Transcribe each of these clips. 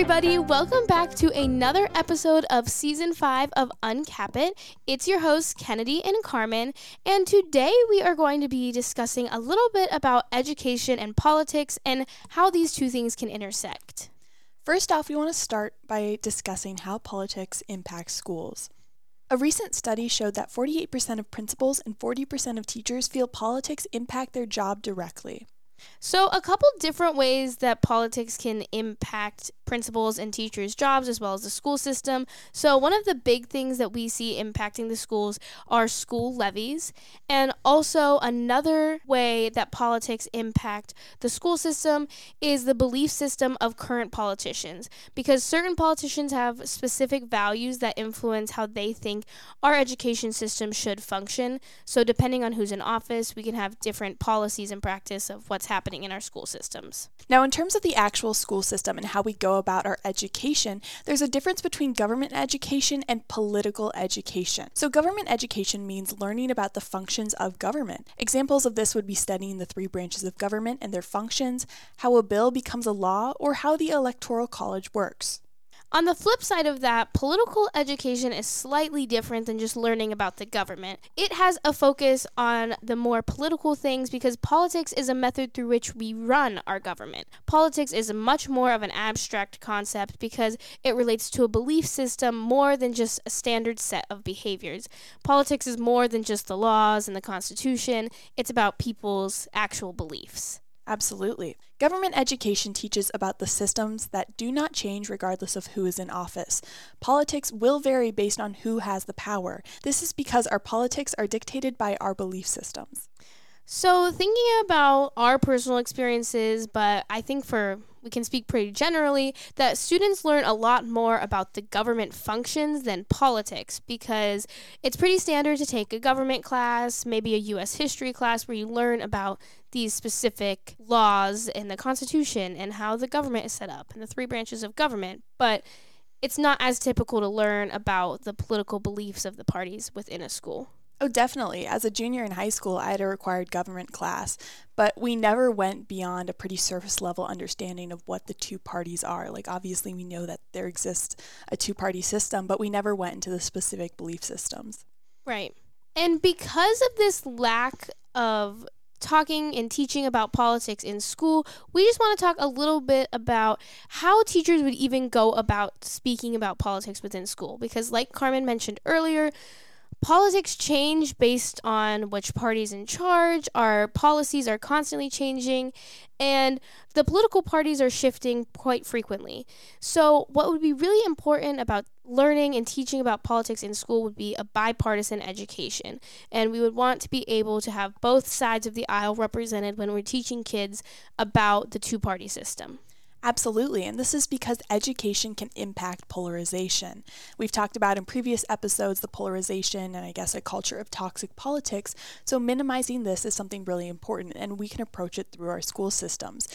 everybody. Welcome back to another episode of season five of Uncap It. It's your hosts, Kennedy and Carmen, and today we are going to be discussing a little bit about education and politics and how these two things can intersect. First off, we want to start by discussing how politics impacts schools. A recent study showed that 48% of principals and 40% of teachers feel politics impact their job directly. So, a couple different ways that politics can impact principals and teachers' jobs as well as the school system. So, one of the big things that we see impacting the schools are school levies. And also, another way that politics impact the school system is the belief system of current politicians. Because certain politicians have specific values that influence how they think our education system should function. So, depending on who's in office, we can have different policies and practice of what's happening in our school systems. Now, in terms of the actual school system and how we go about our education, there's a difference between government education and political education. So, government education means learning about the functions of government. Examples of this would be studying the three branches of government and their functions, how a bill becomes a law, or how the Electoral College works. On the flip side of that, political education is slightly different than just learning about the government. It has a focus on the more political things because politics is a method through which we run our government. Politics is much more of an abstract concept because it relates to a belief system more than just a standard set of behaviors. Politics is more than just the laws and the Constitution, it's about people's actual beliefs. Absolutely. Government education teaches about the systems that do not change regardless of who is in office. Politics will vary based on who has the power. This is because our politics are dictated by our belief systems. So, thinking about our personal experiences, but I think for we can speak pretty generally that students learn a lot more about the government functions than politics because it's pretty standard to take a government class, maybe a US history class where you learn about these specific laws in the Constitution and how the government is set up and the three branches of government. But it's not as typical to learn about the political beliefs of the parties within a school. Oh, definitely. As a junior in high school, I had a required government class, but we never went beyond a pretty surface level understanding of what the two parties are. Like, obviously, we know that there exists a two party system, but we never went into the specific belief systems. Right. And because of this lack of talking and teaching about politics in school, we just want to talk a little bit about how teachers would even go about speaking about politics within school. Because, like Carmen mentioned earlier, politics change based on which party's in charge. Our policies are constantly changing, and the political parties are shifting quite frequently. So, what would be really important about learning and teaching about politics in school would be a bipartisan education. And we would want to be able to have both sides of the aisle represented when we're teaching kids about the two party system. Absolutely, and this is because education can impact polarization. We've talked about in previous episodes the polarization and I guess a culture of toxic politics, so minimizing this is something really important, and we can approach it through our school systems.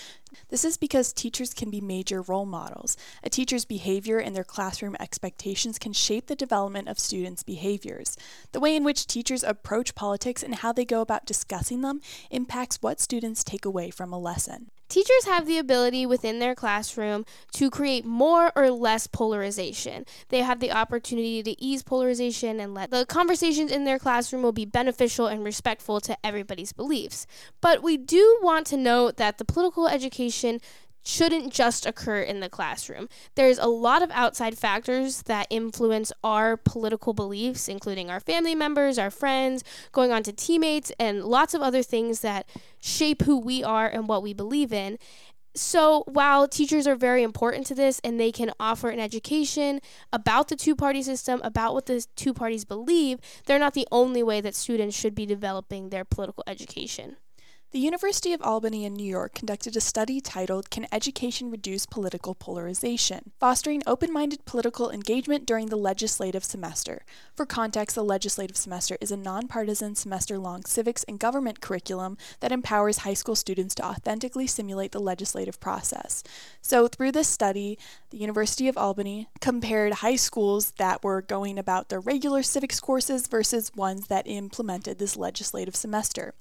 This is because teachers can be major role models. A teacher's behavior and their classroom expectations can shape the development of students' behaviors. The way in which teachers approach politics and how they go about discussing them impacts what students take away from a lesson. Teachers have the ability within their classroom to create more or less polarization. They have the opportunity to ease polarization and let the conversations in their classroom will be beneficial and respectful to everybody's beliefs. But we do want to note that the political education shouldn't just occur in the classroom. There's a lot of outside factors that influence our political beliefs, including our family members, our friends, going on to teammates, and lots of other things that shape who we are and what we believe in. So, while teachers are very important to this and they can offer an education about the two party system, about what the two parties believe, they're not the only way that students should be developing their political education. The University of Albany in New York conducted a study titled Can Education Reduce Political Polarization? Fostering Open Minded Political Engagement During the Legislative Semester. For context, the legislative semester is a nonpartisan semester long civics and government curriculum that empowers high school students to authentically simulate the legislative process. So, through this study, the University of Albany compared high schools that were going about their regular civics courses versus ones that implemented this legislative semester.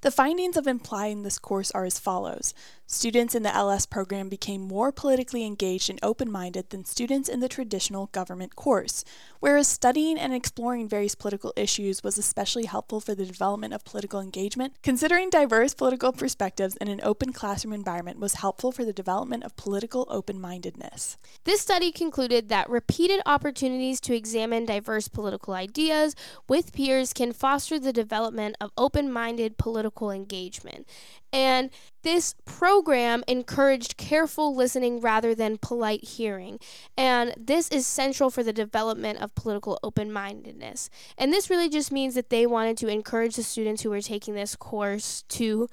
The findings of implied in this course are as follows Students in the LS program became more politically engaged and open minded than students in the traditional government course, whereas studying and exploring various political issues was especially helpful for the development of political engagement. Considering diverse political perspectives in an open classroom environment was helpful for the development of political open mindedness. This study concluded that repeated opportunities to examine diverse political ideas with peers can foster the development of open minded political engagement. And this program encouraged careful listening rather than polite hearing. And this is central for the development of political open mindedness. And this really just means that they wanted to encourage the students who were taking this course to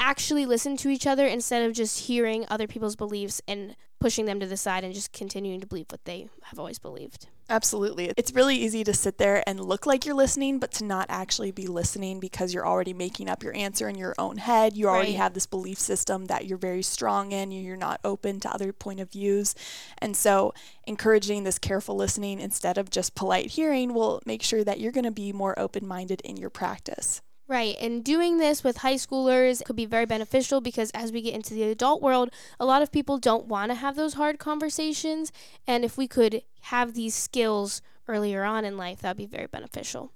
actually listen to each other instead of just hearing other people's beliefs and pushing them to the side and just continuing to believe what they have always believed. Absolutely. It's really easy to sit there and look like you're listening, but to not actually be listening because you're already making up your answer in your own head. You already right. have this belief system that you're very strong in, you're not open to other point of views. And so, encouraging this careful listening instead of just polite hearing will make sure that you're going to be more open minded in your practice. Right, and doing this with high schoolers could be very beneficial because as we get into the adult world, a lot of people don't want to have those hard conversations. And if we could have these skills earlier on in life, that would be very beneficial.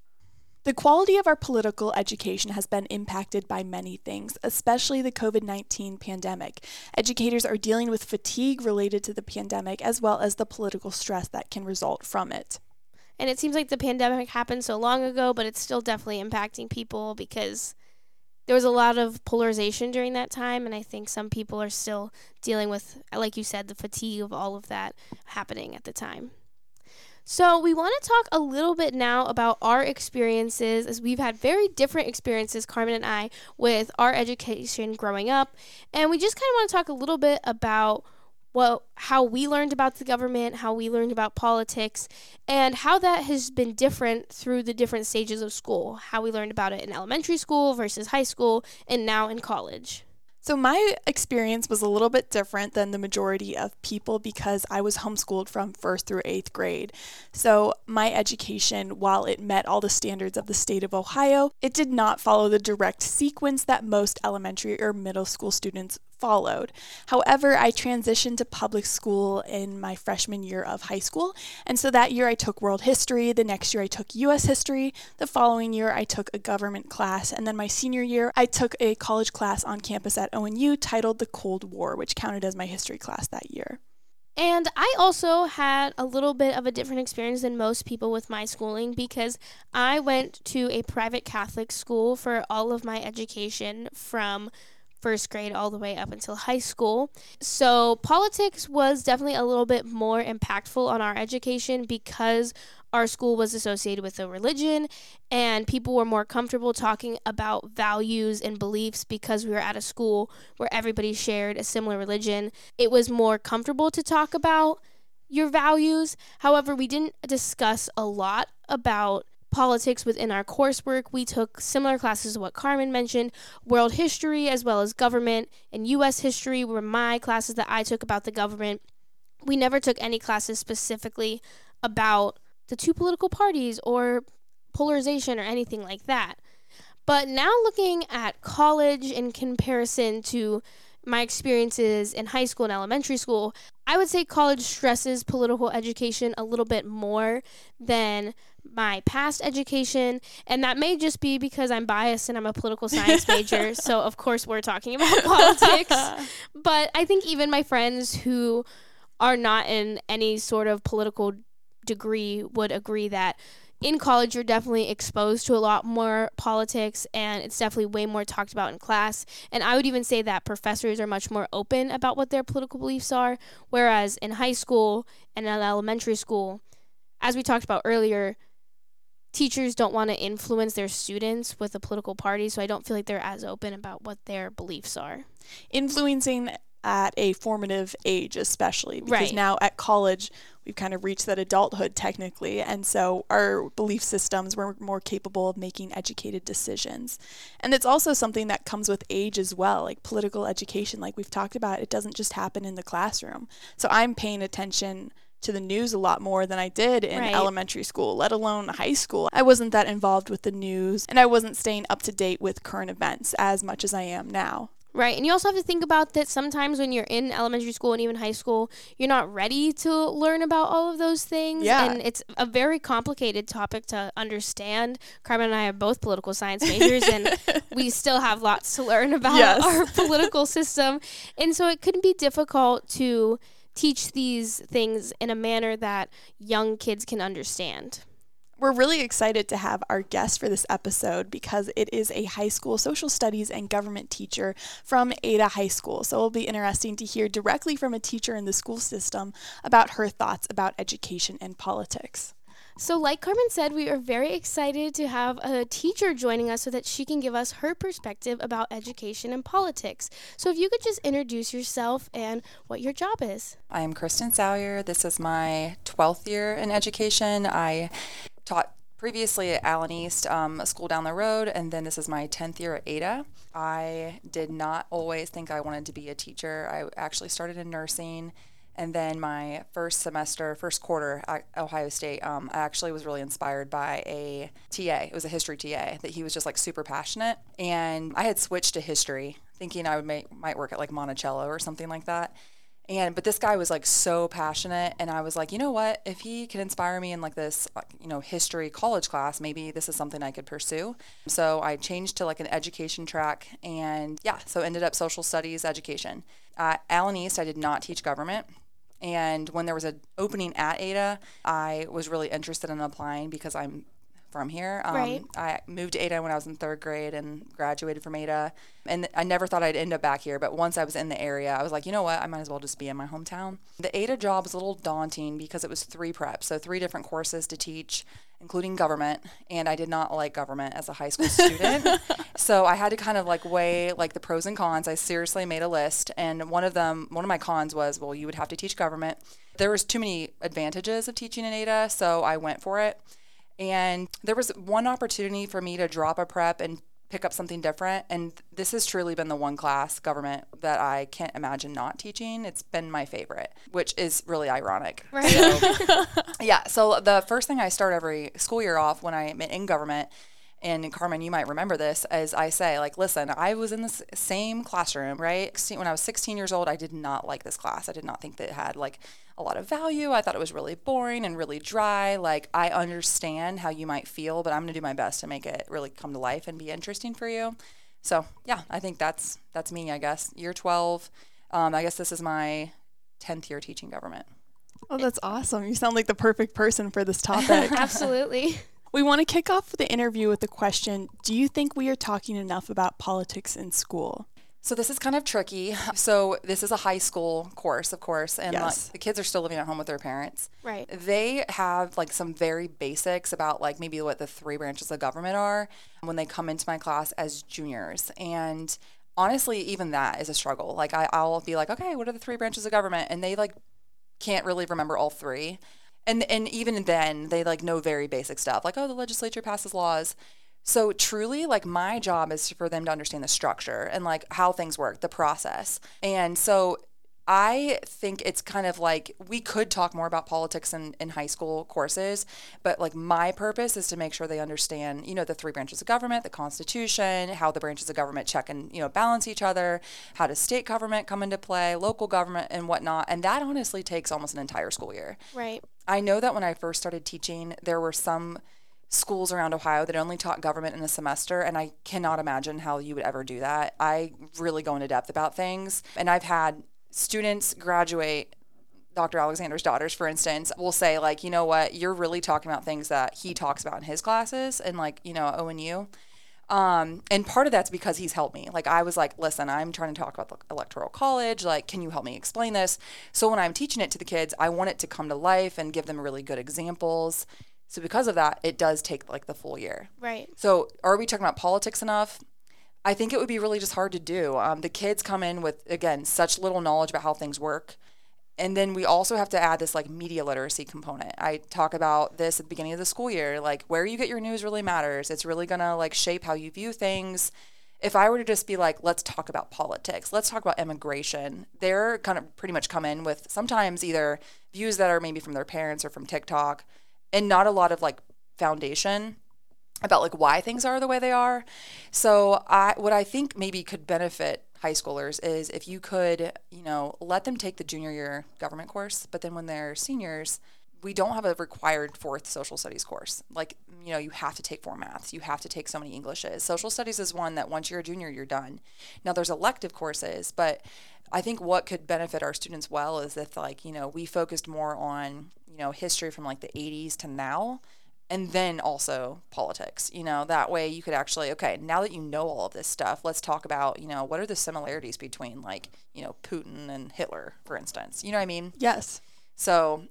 The quality of our political education has been impacted by many things, especially the COVID 19 pandemic. Educators are dealing with fatigue related to the pandemic as well as the political stress that can result from it. And it seems like the pandemic happened so long ago, but it's still definitely impacting people because there was a lot of polarization during that time. And I think some people are still dealing with, like you said, the fatigue of all of that happening at the time. So, we want to talk a little bit now about our experiences, as we've had very different experiences, Carmen and I, with our education growing up. And we just kind of want to talk a little bit about well, how we learned about the government, how we learned about politics, and how that has been different through the different stages of school. How we learned about it in elementary school versus high school, and now in college. So, my experience was a little bit different than the majority of people because I was homeschooled from first through eighth grade. So, my education, while it met all the standards of the state of Ohio, it did not follow the direct sequence that most elementary or middle school students followed. However, I transitioned to public school in my freshman year of high school. And so that year I took world history. The next year I took US history. The following year I took a government class. And then my senior year I took a college class on campus at ONU titled The Cold War, which counted as my history class that year. And I also had a little bit of a different experience than most people with my schooling because I went to a private Catholic school for all of my education from first grade all the way up until high school. So, politics was definitely a little bit more impactful on our education because our school was associated with a religion and people were more comfortable talking about values and beliefs because we were at a school where everybody shared a similar religion. It was more comfortable to talk about your values. However, we didn't discuss a lot about politics within our coursework. We took similar classes to what Carmen mentioned world history, as well as government, and U.S. history were my classes that I took about the government. We never took any classes specifically about the two political parties or polarization or anything like that. But now looking at college in comparison to my experiences in high school and elementary school, I would say college stresses political education a little bit more than my past education. And that may just be because I'm biased and I'm a political science major. so, of course, we're talking about politics. but I think even my friends who are not in any sort of political degree would agree that in college, you're definitely exposed to a lot more politics, and it's definitely way more talked about in class. And I would even say that professors are much more open about what their political beliefs are, whereas in high school and in elementary school, as we talked about earlier, teachers don't want to influence their students with a political party, so I don't feel like they're as open about what their beliefs are. Influencing at a formative age, especially because right. now at college we've kind of reached that adulthood technically, and so our belief systems we're more capable of making educated decisions. And it's also something that comes with age as well, like political education, like we've talked about. It doesn't just happen in the classroom. So I'm paying attention to the news a lot more than I did in Right. elementary school, let alone high school. I wasn't that involved with the news and I wasn't staying up to date with current events as much as I am now. Right. And you also have to think about that sometimes when you're in elementary school and even high school, you're not ready to learn about all of those things. Yeah. And it's a very complicated topic to understand. Carmen and I are both political science majors, and we still have lots to learn about Yes. our political system. And so it could be difficult to teach these things in a manner that young kids can understand. We're really excited to have our guest for this episode because it is a high school social studies and government teacher from Ada High School. So it'll be interesting to hear directly from a teacher in the school system about her thoughts about education and politics. So, like Carmen said, we are very excited to have a teacher joining us so that she can give us her perspective about education and politics. So, if you could just introduce yourself and what your job is. I am Kristin Salyer. This is my 12th year in education. I taught previously at Allen East, um, a school down the road, and then this is my 10th year at Ada. I did not always think I wanted to be a teacher. I actually started in nursing. And then my first semester, first quarter at Ohio State, um, I actually was really inspired by a TA. It was a history TA that he was just like super passionate. And I had switched to history, thinking I would make, might work at like Monticello or something like that. And but this guy was like so passionate, and I was like, you know what? If he can inspire me in like this, you know, history college class, maybe this is something I could pursue. So I changed to like an education track, and yeah, so ended up social studies education. At Allen East, I did not teach government. And when there was an opening at Ada, I was really interested in applying because I'm from here. Um, Right. I moved to Ada when I was in third grade and graduated from Ada. And I never thought I'd end up back here, but once I was in the area, I was like, you know what? I might as well just be in my hometown. The Ada job was a little daunting because it was three preps, so three different courses to teach, including government. And I did not like government as a high school student. so I had to kind of like weigh like the pros and cons. I seriously made a list. And one of them, one of my cons was, well, you would have to teach government. There was too many advantages of teaching in Ada, so I went for it. And there was one opportunity for me to drop a prep and pick up something different. And this has truly been the one class, government, that I can't imagine not teaching. It's been my favorite, which is really ironic. Right. So, yeah. So the first thing I start every school year off when I'm in government, and Carmen, you might remember this, as I say, like, listen, I was in the same classroom, right? When I was 16 years old, I did not like this class. I did not think that it had like a lot of value. I thought it was really boring and really dry. Like, I understand how you might feel, but I'm going to do my best to make it really come to life and be interesting for you. So, yeah, I think that's that's me, I guess. Year 12. Um, I guess this is my 10th year teaching government. Oh, that's awesome. You sound like the perfect person for this topic. Absolutely. We want to kick off the interview with the question Do you think we are talking enough about politics in school? So this is kind of tricky. So this is a high school course, of course, and like, the kids are still living at home with their parents. Right. They have like some very basics about like maybe what the three branches of government are when they come into my class as juniors. And honestly, even that is a struggle. Like I, I'll be like, okay, what are the three branches of government? And they like can't really remember all three. And and even then they like know very basic stuff. Like, oh, the legislature passes laws. So truly, like my job is for them to understand the structure and like how things work, the process. And so I think it's kind of like we could talk more about politics in, in high school courses, but like my purpose is to make sure they understand, you know, the three branches of government, the Constitution, how the branches of government check and, you know, balance each other, how does state government come into play, local government and whatnot. And that honestly takes almost an entire school year. Right. I know that when I first started teaching, there were some schools around Ohio that only taught government in a semester, and I cannot imagine how you would ever do that. I really go into depth about things, and I've had students graduate. Dr. Alexander's daughters, for instance, will say, like, you know what, you're really talking about things that he talks about in his classes and, like, you know, ONU. Um, and part of that's because he's helped me. Like, I was like, listen, I'm trying to talk about the electoral college. Like, can you help me explain this? So when I'm teaching it to the kids, I want it to come to life and give them really good examples. So because of that, it does take like the full year. Right. So are we talking about politics enough? I think it would be really just hard to do. Um, the kids come in with again such little knowledge about how things work, and then we also have to add this like media literacy component. I talk about this at the beginning of the school year, like where you get your news really matters. It's really gonna like shape how you view things. if I were to just be like, let's talk about politics, let's talk about immigration, they're kind of pretty much come in with sometimes either views that are maybe from their parents or from TikTok and not a lot of like foundation about like why things are the way they are. So I what I think maybe could benefit high schoolers is if you could, you know, let them take the junior year government course, but then when they're seniors, we don't have a required fourth social studies course. Like, you know, you have to take four maths, you have to take so many Englishes. Social studies is one that once you're a junior, you're done. Now, there's elective courses, but I think what could benefit our students well is if, like, you know, we focused more on, you know, history from like the 80s to now and then also politics you know that way you could actually okay now that you know all of this stuff let's talk about you know what are the similarities between like you know putin and hitler for instance you know what i mean Yes. so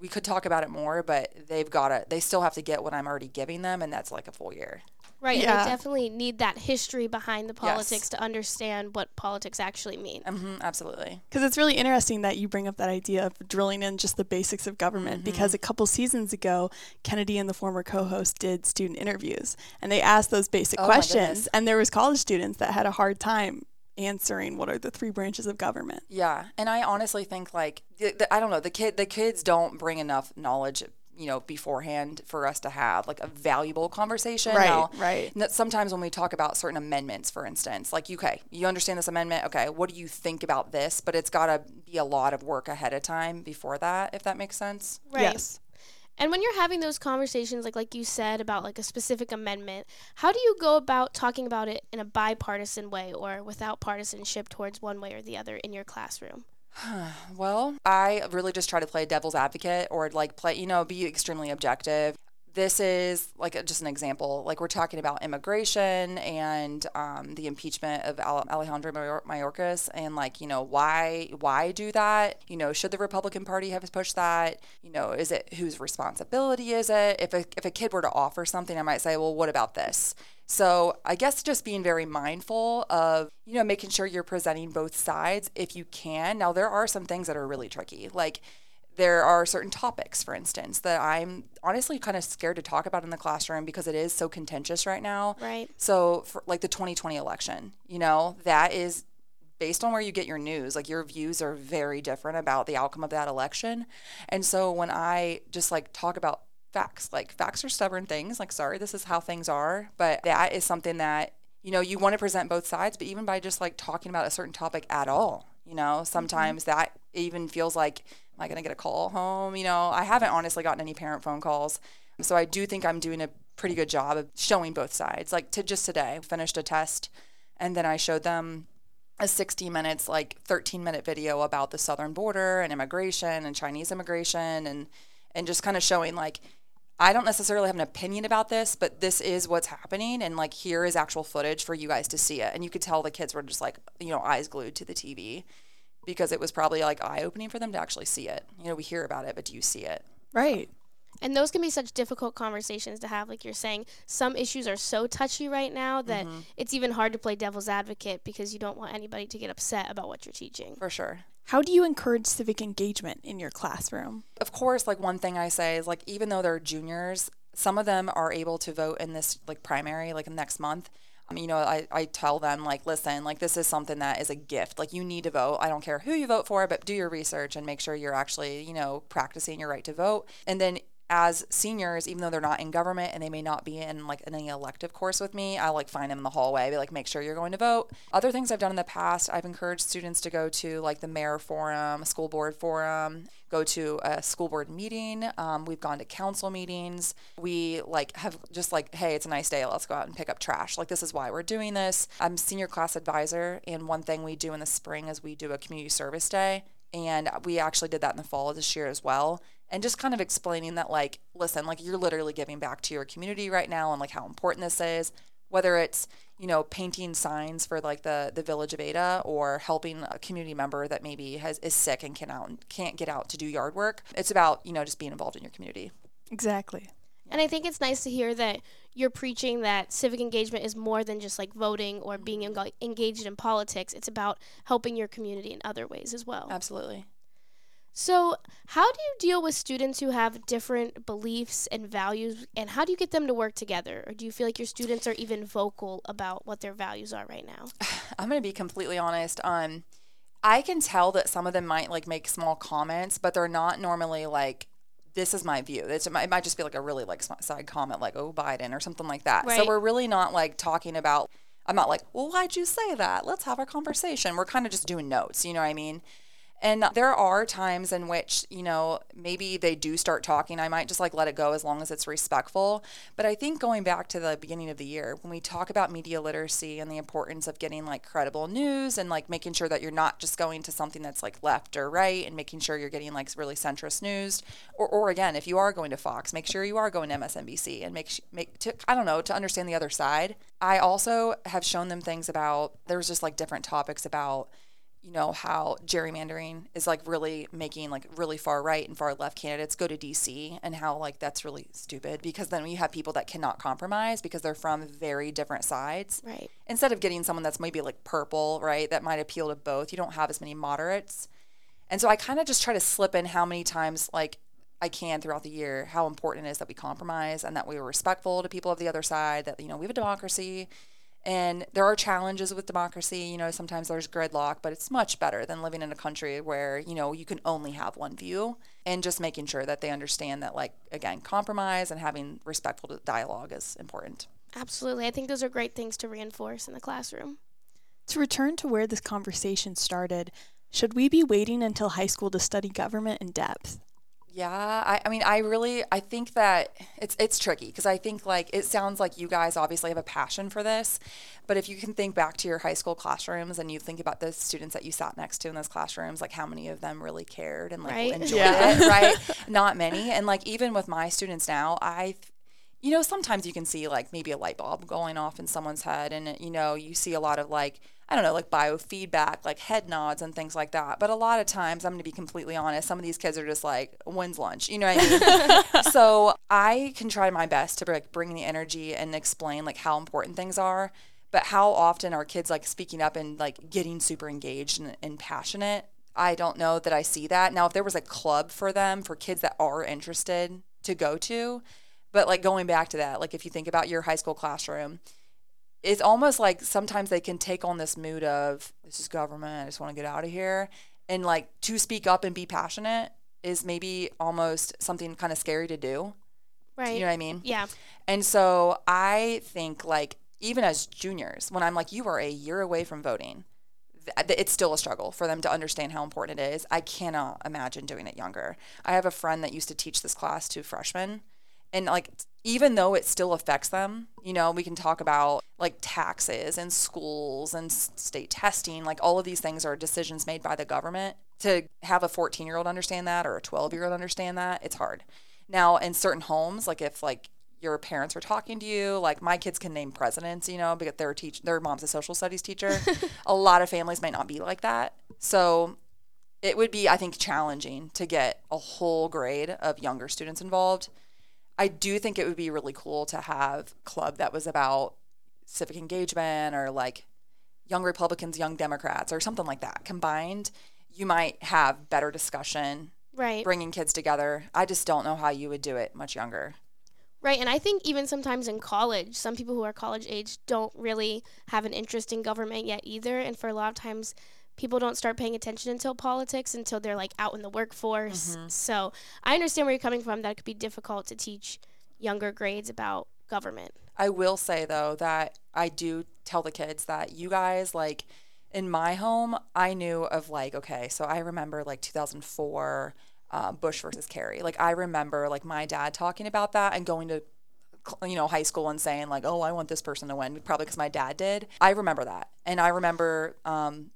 we could talk about it more but they've got to they still have to get what i'm already giving them and that's like a full year Right. And Yeah. they definitely need that history behind the politics to understand what politics actually mean. hmm absolutely Because it's really interesting that you bring up that idea of drilling in just the basics of government. Mm-hmm. Because a couple seasons ago, Kennedy and the former co-host did student interviews, and they asked those basic Oh questions. And there was college students that had a hard time answering what are the three branches of government. Yeah, and I honestly think like the, the, I don't know the kid the kids don't bring enough knowledge you know beforehand for us to have like a valuable conversation. Right, Now, right. n- Sometimes when we talk about certain amendments, for instance, like okay, you understand this amendment, okay, what do you think about this? But it's got to be a lot of work ahead of time before that, if that makes sense. Right. Yes. And when you're having those conversations, like like you said about like a specific amendment, how do you go about talking about it in a bipartisan way or without partisanship towards one way or the other in your classroom? Well, I really just try to play devil's advocate or like play, you know, be extremely objective. This is like a, just an example. Like we're talking about immigration and um, the impeachment of Alejandro Mayor- Mayorkas, and like you know why why do that? You know, should the Republican Party have pushed that? You know, is it whose responsibility is it? If a if a kid were to offer something, I might say, well, what about this? So I guess just being very mindful of, you know, making sure you're presenting both sides if you can. Now there are some things that are really tricky. Like there are certain topics, for instance, that I'm honestly kind of scared to talk about in the classroom because it is so contentious right now. Right. So for like the 2020 election, you know, that is based on where you get your news, like your views are very different about the outcome of that election. And so when I just like talk about facts, like facts are stubborn things, like sorry, this is how things are, but that is something that you know, you want to present both sides, but even by just like talking about a certain topic at all, you know, mm-hmm. sometimes that even feels like, am I going to get a call home? You know, I haven't honestly gotten any parent phone calls. So I do think I'm doing a pretty good job of showing both sides. Like to just today, finished a test and then I showed them a 60 minutes, like 13 minute video about the southern border and immigration and Chinese immigration and, and just kind of showing like, I don't necessarily have an opinion about this, but this is what's happening. And like, here is actual footage for you guys to see it. And you could tell the kids were just like, you know, eyes glued to the TV because it was probably like eye opening for them to actually see it. You know, we hear about it, but do you see it? Right. And those can be such difficult conversations to have. Like you're saying, some issues are so touchy right now that Mm-hmm. it's even hard to play devil's advocate because you don't want anybody to get upset about what you're teaching. For sure. How do you encourage civic engagement in your classroom? of course, like one thing I say is like even though they're juniors, some of them are able to vote in this like primary like next month. Um, you know, I, I tell them like, listen, like this is something that is a gift. Like you need to vote. I don't care who you vote for, but do your research and make sure you're actually, you know, practicing your right to vote. And then as seniors, even though they're not in government and they may not be in like any elective course with me, I like find them in the hallway, be like, make sure you're going to vote. Other things I've done in the past, I've encouraged students to go to like the mayor forum, school board forum, go to a school board meeting. Um, we've gone to council meetings. We like have just like, hey, it's a nice day. Let's go out and pick up trash. Like this is why we're doing this. I'm senior class advisor, and one thing we do in the spring is we do a community service day. And we actually did that in the fall this year as well. And just kind of explaining that, like, listen, like, you're literally giving back to your community right now and, like, how important this is. Whether it's, you know, painting signs for, like, the, the village of Ada or helping a community member that maybe has is sick and can out, can't get out to do yard work. It's about, you know, just being involved in your community. Exactly. And I think it's nice to hear that you're preaching that civic engagement is more than just like voting or being mm-hmm. engaged in politics. It's about helping your community in other ways as well. Absolutely. So, how do you deal with students who have different beliefs and values, and how do you get them to work together? Or do you feel like your students are even vocal about what their values are right now? I'm going to be completely honest. Um, I can tell that some of them might like make small comments, but they're not normally like, this is my view. It's, it might, just be like a really like side comment, like, oh, Biden or something like that. Right. So we're really not like talking about, I'm not like, well, why'd you say that? Let's have a conversation. We're kind of just doing notes. You know what I mean? And there are times in which, you know, maybe they do start talking. I might just like let it go as long as it's respectful. But I think going back to the beginning of the year, when we talk about media literacy and the importance of getting like credible news and like making sure that you're not just going to something that's like left or right and making sure you're getting like really centrist news. Or, or again, if you are going to Fox, make sure you are going to MSNBC and make, make to, I don't know, to understand the other side. I also have shown them things about, there's just like different topics about you know how gerrymandering is like really making like really far right and far left candidates go to DC and how like that's really stupid because then you have people that cannot compromise because they're from very different sides. Right. Instead of getting someone that's maybe like purple, right, that might appeal to both, you don't have as many moderates. And so I kind of just try to slip in how many times like I can throughout the year how important it is that we compromise and that we are respectful to people of the other side that you know we have a democracy and there are challenges with democracy. You know, sometimes there's gridlock, but it's much better than living in a country where, you know, you can only have one view and just making sure that they understand that, like, again, compromise and having respectful dialogue is important. Absolutely. I think those are great things to reinforce in the classroom. To return to where this conversation started, should we be waiting until high school to study government in depth? Yeah, I, I mean, I really, I think that it's it's tricky because I think like it sounds like you guys obviously have a passion for this, but if you can think back to your high school classrooms and you think about the students that you sat next to in those classrooms, like how many of them really cared and like Right. enjoyed Yeah. it, right? Not many, and like even with my students now, I. You know, sometimes you can see like maybe a light bulb going off in someone's head, and you know, you see a lot of like I don't know, like biofeedback, like head nods and things like that. But a lot of times, I'm going to be completely honest, some of these kids are just like, when's lunch? You know what I mean? so I can try my best to like bring the energy and explain like how important things are. But how often are kids like speaking up and like getting super engaged and, and passionate? I don't know that I see that. Now, if there was a club for them, for kids that are interested to go to, but like going back to that, like if you think about your high school classroom, it's almost like sometimes they can take on this mood of this is government i just want to get out of here. And like to speak up and be passionate is maybe almost something kind of scary to do. Right. you know what i mean? Yeah. and so i think like even as juniors when i'm like you are a year away from voting it's still a struggle for them to understand how important it is. I cannot imagine doing it younger. I have a friend that used to teach this class to freshmen and like even though it still affects them you know we can talk about like taxes and schools and state testing like all of these things are decisions made by the government. To have a 14 year old understand that or a 12 year old understand that it's hard. Now in certain homes like if like your parents are talking to you like my kids can name presidents you know because their teach their mom's a social studies teacher. A lot of families might not be like that. So it would be i think challenging to get a whole grade of younger students involved I do think it would be really cool to have a club that was about civic engagement or like young Republicans, young Democrats, or something like that. Combined, you might have better discussion, Right. bringing kids together. I just don't know how you would do it much younger. Right. And I think even sometimes in college, some people who are college age don't really have an interest in government yet either. And for a lot of times, people don't start paying attention until politics until they're like out in the workforce. So I understand where you're coming from. That it could be difficult to teach younger grades about government. I will say though that I do tell the kids that you guys like in my home, I knew of like okay, so I remember like 2004 uh, Bush versus Kerry. Like I remember like my dad talking about that and going to you know high school and saying like oh I want this person to win probably because my dad did. I remember that, and I remember um,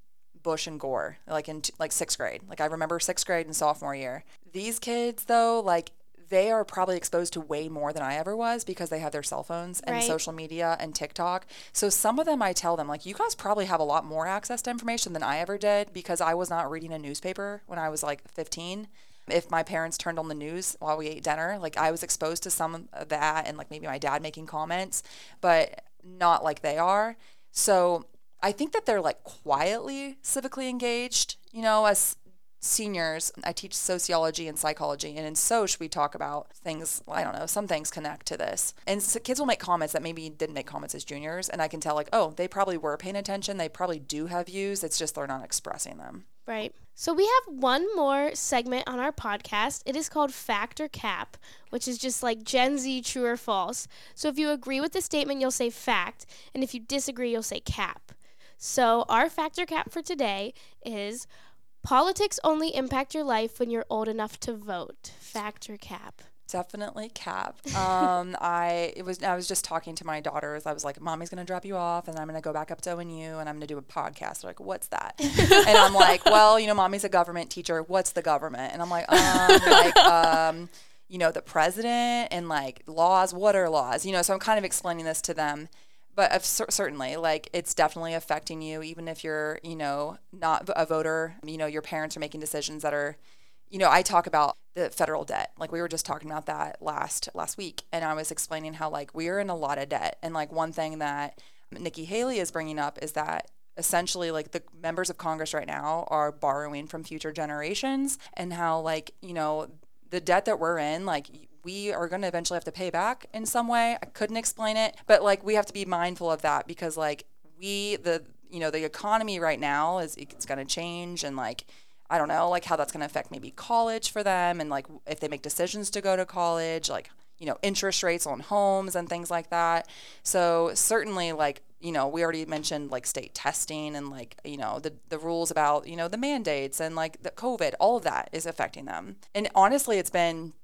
Bush and Gore like in like sixth grade. Like I remember sixth grade and sophomore year. These kids though like they are probably exposed to way more than I ever was because they have their cell phones and Right. social media and TikTok. So some of them I tell them like you guys probably have a lot more access to information than I ever did because I was not reading a newspaper when I was like 15. If my parents turned on the news while we ate dinner, like I was exposed to some of that and like maybe my dad making comments, but not like they are. So I think that they're like quietly civically engaged, you know, as seniors, I teach sociology and psychology, and in Soch we talk about things. I don't know, some things connect to this, and so kids will make comments that maybe didn't make comments as juniors, and I can tell like, oh, they probably were paying attention. They probably do have views. It's just they're not expressing them. Right. So we have one more segment on our podcast. It is called Fact or Cap, which is just like Gen Z true or false. So if you agree with the statement, you'll say fact, and if you disagree, you'll say cap. So our Fact or Cap for today is politics only impact your life when you're old enough to vote. Fact or cap. Definitely cap. Um, I it was I was just talking to my daughters. I was like, "Mommy's gonna drop you off, and I'm gonna go back up to ONU, and I'm gonna do a podcast." They're like, "What's that?" and I'm like, "Well, you know, Mommy's a government teacher. What's the government?" And I'm like, um, like, um, you know, the president and like laws. What are laws? You know, so I'm kind of explaining this to them. But certainly, like, it's definitely affecting you, even if you're, you know, not a voter. You know, your parents are making decisions that are you know, I talk about the federal debt. Like we were just talking about that last last week, and I was explaining how like we are in a lot of debt, and like one thing that Nikki Haley is bringing up is that essentially like the members of Congress right now are borrowing from future generations, and how like you know the debt that we're in, like we are going to eventually have to pay back in some way. I couldn't explain it, but like we have to be mindful of that because like we the you know the economy right now is it's going to change and like I don't know, like how that's going to affect maybe college for them and like if they make decisions to go to college, like, you know, interest rates on homes and things like that. So certainly like, you know, we already mentioned like state testing and like, you know, the, the rules about, you know, the mandates and like the COVID, all of that is affecting them. And honestly, it's been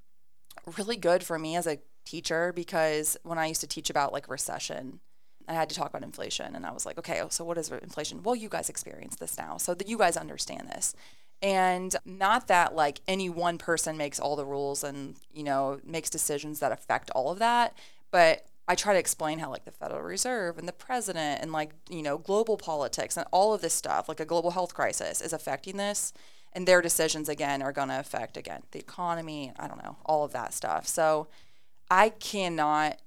really good for me as a teacher because when I used to teach about like recession, I had to talk about inflation and I was like, okay, so what is inflation? Well, you guys experience this now, so that you guys understand this and not that like any one person makes all the rules and you know makes decisions that affect all of that but i try to explain how like the federal reserve and the president and like you know global politics and all of this stuff like a global health crisis is affecting this and their decisions again are going to affect again the economy i don't know all of that stuff so i cannot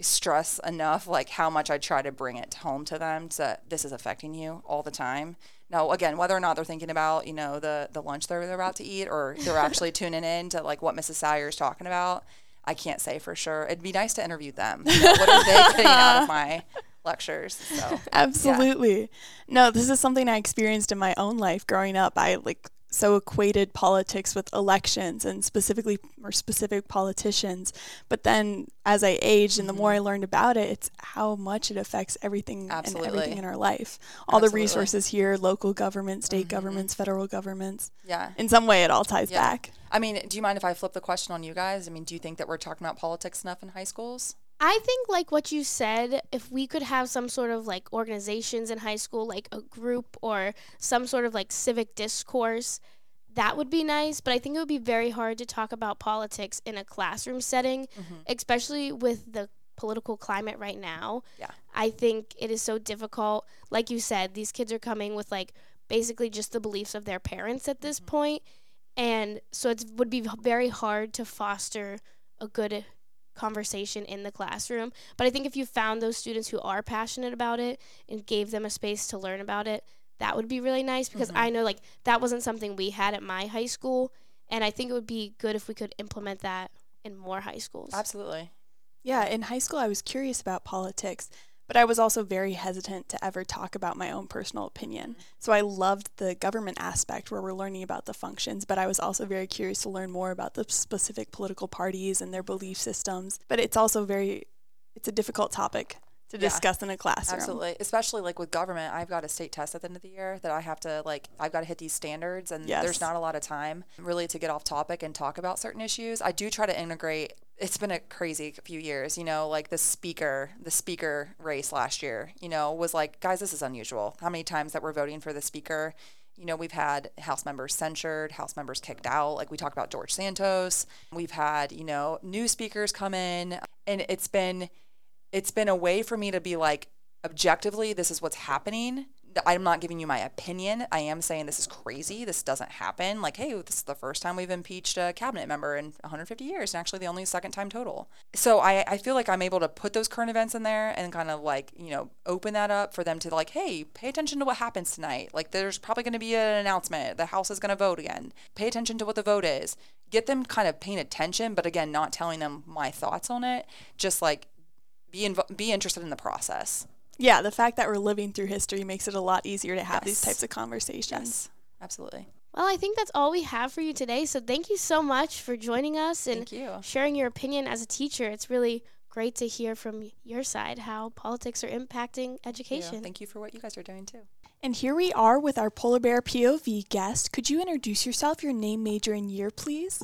stress enough like how much i try to bring it home to them to this is affecting you all the time now, again, whether or not they're thinking about, you know, the the lunch they're, they're about to eat, or they're actually tuning in to like what Mrs. Salyer is talking about, I can't say for sure. It'd be nice to interview them. You know, what are they getting out of my lectures? So, Absolutely. Yeah. No, this is something I experienced in my own life growing up. I like so equated politics with elections and specifically or specific politicians. But then as I aged and the more I mm-hmm. learned about it, it's how much it affects everything Absolutely. and everything in our life. All Absolutely. the resources here, local governments, state mm-hmm. governments, federal governments. Yeah. In some way it all ties yeah. back. I mean, do you mind if I flip the question on you guys? I mean, do you think that we're talking about politics enough in high schools? I think like what you said, if we could have some sort of like organizations in high school, like a group or some sort of like civic discourse, that would be nice. But I think it would be very hard to talk about politics in a classroom setting, mm-hmm. especially with the political climate right now. Yeah. I think it is so difficult. Like you said, these kids are coming with like basically just the beliefs of their parents at this mm-hmm. point. And so it would be very hard to foster a good conversation in the classroom. But I think if you found those students who are passionate about it and gave them a space to learn about it, that would be really nice because mm-hmm. I know like that wasn't something we had at my high school and I think it would be good if we could implement that in more high schools. Absolutely. Yeah, in high school I was curious about politics but I was also very hesitant to ever talk about my own personal opinion. Mm-hmm. So I loved the government aspect where we're learning about the functions, but I was also very curious to learn more about the specific political parties and their belief systems. But it's also very it's a difficult topic to yeah, discuss in a classroom. Absolutely. Especially like with government, I've got a state test at the end of the year that I have to like I've got to hit these standards and yes. there's not a lot of time really to get off topic and talk about certain issues. I do try to integrate it's been a crazy few years, you know, like the speaker, the speaker race last year, you know, was like, guys, this is unusual. How many times that we're voting for the speaker? You know, we've had House members censured, House members kicked out. Like we talked about George Santos. We've had, you know, new speakers come in and it's been it's been a way for me to be like objectively this is what's happening I'm not giving you my opinion. I am saying this is crazy. This doesn't happen. Like, hey, this is the first time we've impeached a cabinet member in 150 years, and actually the only second time total. So I, I feel like I'm able to put those current events in there and kind of like, you know, open that up for them to like, hey, pay attention to what happens tonight. Like, there's probably going to be an announcement. The House is going to vote again. Pay attention to what the vote is. Get them kind of paying attention, but again, not telling them my thoughts on it. Just like be inv- be interested in the process. Yeah, the fact that we're living through history makes it a lot easier to have these types of conversations. Yes, absolutely. Well, I think that's all we have for you today. So thank you so much for joining us and Thank you. sharing your opinion as a teacher. It's really great to hear from your side how politics are impacting Yeah, education. Thank you for what you guys are doing too. And here we are with our Polar Bear POV guest. Could you introduce yourself, your name, major, and year, please?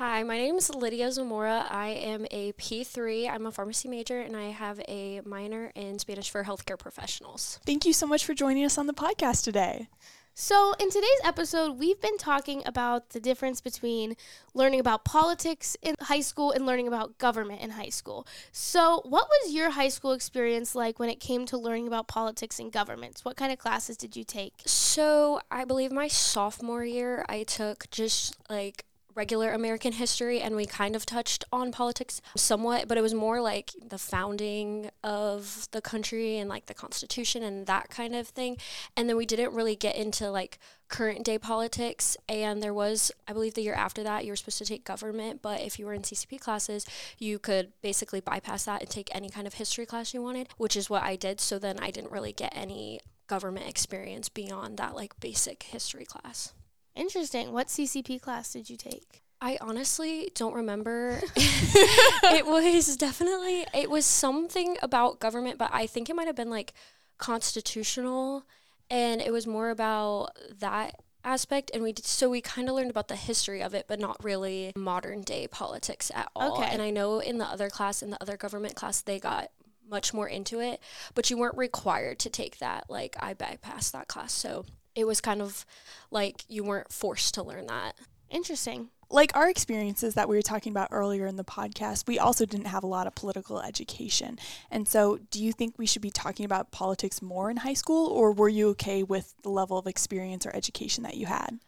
Hi, my name is Lydia Zamora. I am a P3. I'm a pharmacy major and I have a minor in Spanish for healthcare professionals. Thank you so much for joining us on the podcast today. So, in today's episode, we've been talking about the difference between learning about politics in high school and learning about government in high school. So, what was your high school experience like when it came to learning about politics and governments? What kind of classes did you take? So, I believe my sophomore year, I took just like regular American history and we kind of touched on politics somewhat, but it was more like the founding of the country and like the Constitution and that kind of thing. And then we didn't really get into like current day politics. And there was, I believe, the year after that, you were supposed to take government, but if you were in CCP classes, you could basically bypass that and take any kind of history class you wanted, which is what I did. So then I didn't really get any government experience beyond that like basic history class. Interesting. What CCP class did you take? I honestly don't remember. it was definitely it was something about government, but I think it might have been like constitutional and it was more about that aspect and we did, so we kind of learned about the history of it but not really modern day politics at all. Okay. And I know in the other class in the other government class they got much more into it, but you weren't required to take that. Like I bypassed that class. So it was kind of like you weren't forced to learn that. Interesting. Like our experiences that we were talking about earlier in the podcast, we also didn't have a lot of political education. And so, do you think we should be talking about politics more in high school, or were you okay with the level of experience or education that you had?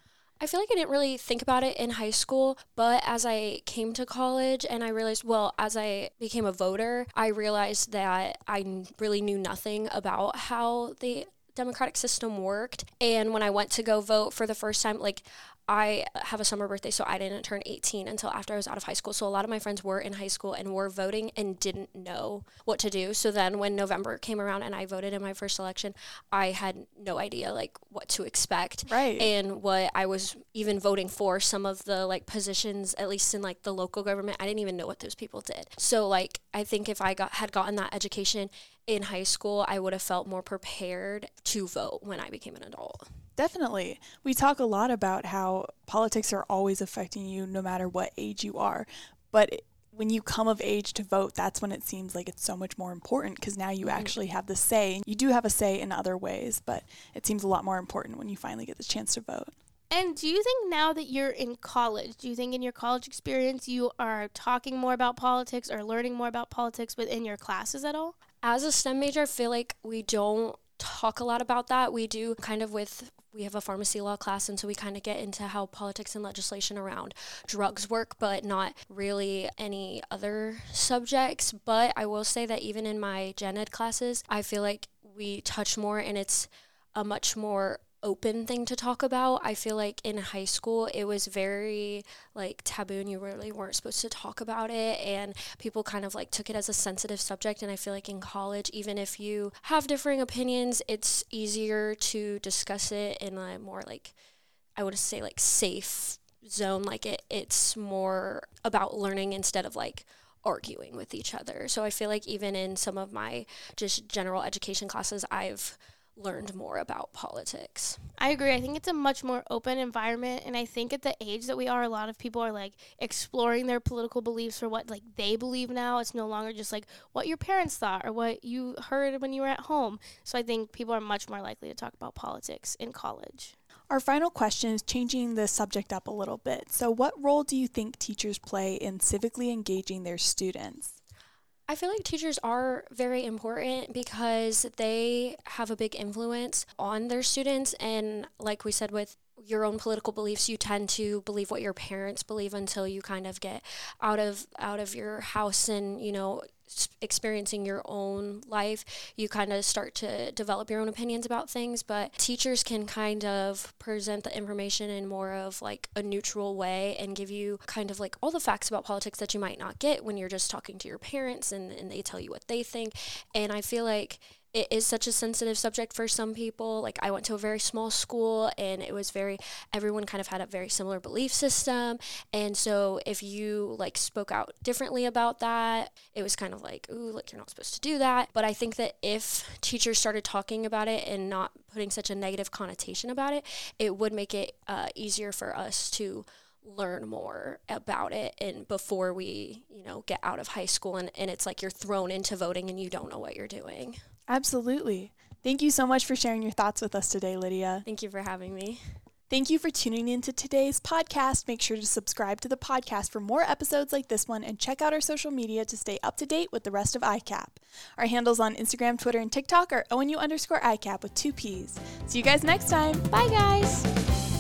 I feel like I didn't really think about it in high school, but as I came to college and I realized, well, as I became a voter, I realized that I really knew nothing about how the democratic system worked. And when I went to go vote for the first time, like I have a summer birthday, so I didn't turn 18 until after I was out of high school. So a lot of my friends were in high school and were voting and didn't know what to do. So then when November came around and I voted in my first election, I had no idea like what to expect Right. and what I was even voting for some of the like positions at least in like the local government I didn't even know what those people did. So like I think if I got had gotten that education in high school, I would have felt more prepared to vote when I became an adult. Definitely. We talk a lot about how politics are always affecting you no matter what age you are. But when you come of age to vote, that's when it seems like it's so much more important because now you mm-hmm. actually have the say. You do have a say in other ways, but it seems a lot more important when you finally get the chance to vote. And do you think now that you're in college, do you think in your college experience you are talking more about politics or learning more about politics within your classes at all? As a STEM major, I feel like we don't talk a lot about that. We do kind of with we have a pharmacy law class and so we kind of get into how politics and legislation around drugs work but not really any other subjects but i will say that even in my gen ed classes i feel like we touch more and it's a much more open thing to talk about. I feel like in high school it was very like taboo and you really weren't supposed to talk about it and people kind of like took it as a sensitive subject and i feel like in college even if you have differing opinions it's easier to discuss it in a more like i would say like safe zone like it it's more about learning instead of like arguing with each other. So i feel like even in some of my just general education classes i've learned more about politics I agree. I think it's a much more open environment and I think at the age that we are a lot of people are like exploring their political beliefs for what like they believe now. It's no longer just like what your parents thought or what you heard when you were at home. So I think people are much more likely to talk about politics in college. Our final question is changing the subject up a little bit. So, what role do you think teachers play in civically engaging their students? I feel like teachers are very important because they have a big influence on their students. And like we said with your own political beliefs you tend to believe what your parents believe until you kind of get out of out of your house and you know experiencing your own life you kind of start to develop your own opinions about things but teachers can kind of present the information in more of like a neutral way and give you kind of like all the facts about politics that you might not get when you're just talking to your parents and, and they tell you what they think and i feel like it is such a sensitive subject for some people. Like I went to a very small school and it was very everyone kind of had a very similar belief system. And so if you like spoke out differently about that, it was kind of like, ooh, like you're not supposed to do that. But I think that if teachers started talking about it and not putting such a negative connotation about it, it would make it uh, easier for us to learn more about it and before we you know get out of high school and, and it's like you're thrown into voting and you don't know what you're doing Absolutely. Thank you so much for sharing your thoughts with us today, Lydia. Thank you for having me. Thank you for tuning in to today's podcast. Make sure to subscribe to the podcast for more episodes like this one and check out our social media to stay up to date with the rest of ICAPP. Our handles on Instagram, Twitter, and TikTok are ONU underscore ICAPP with two P's. See you guys next time. Bye, guys.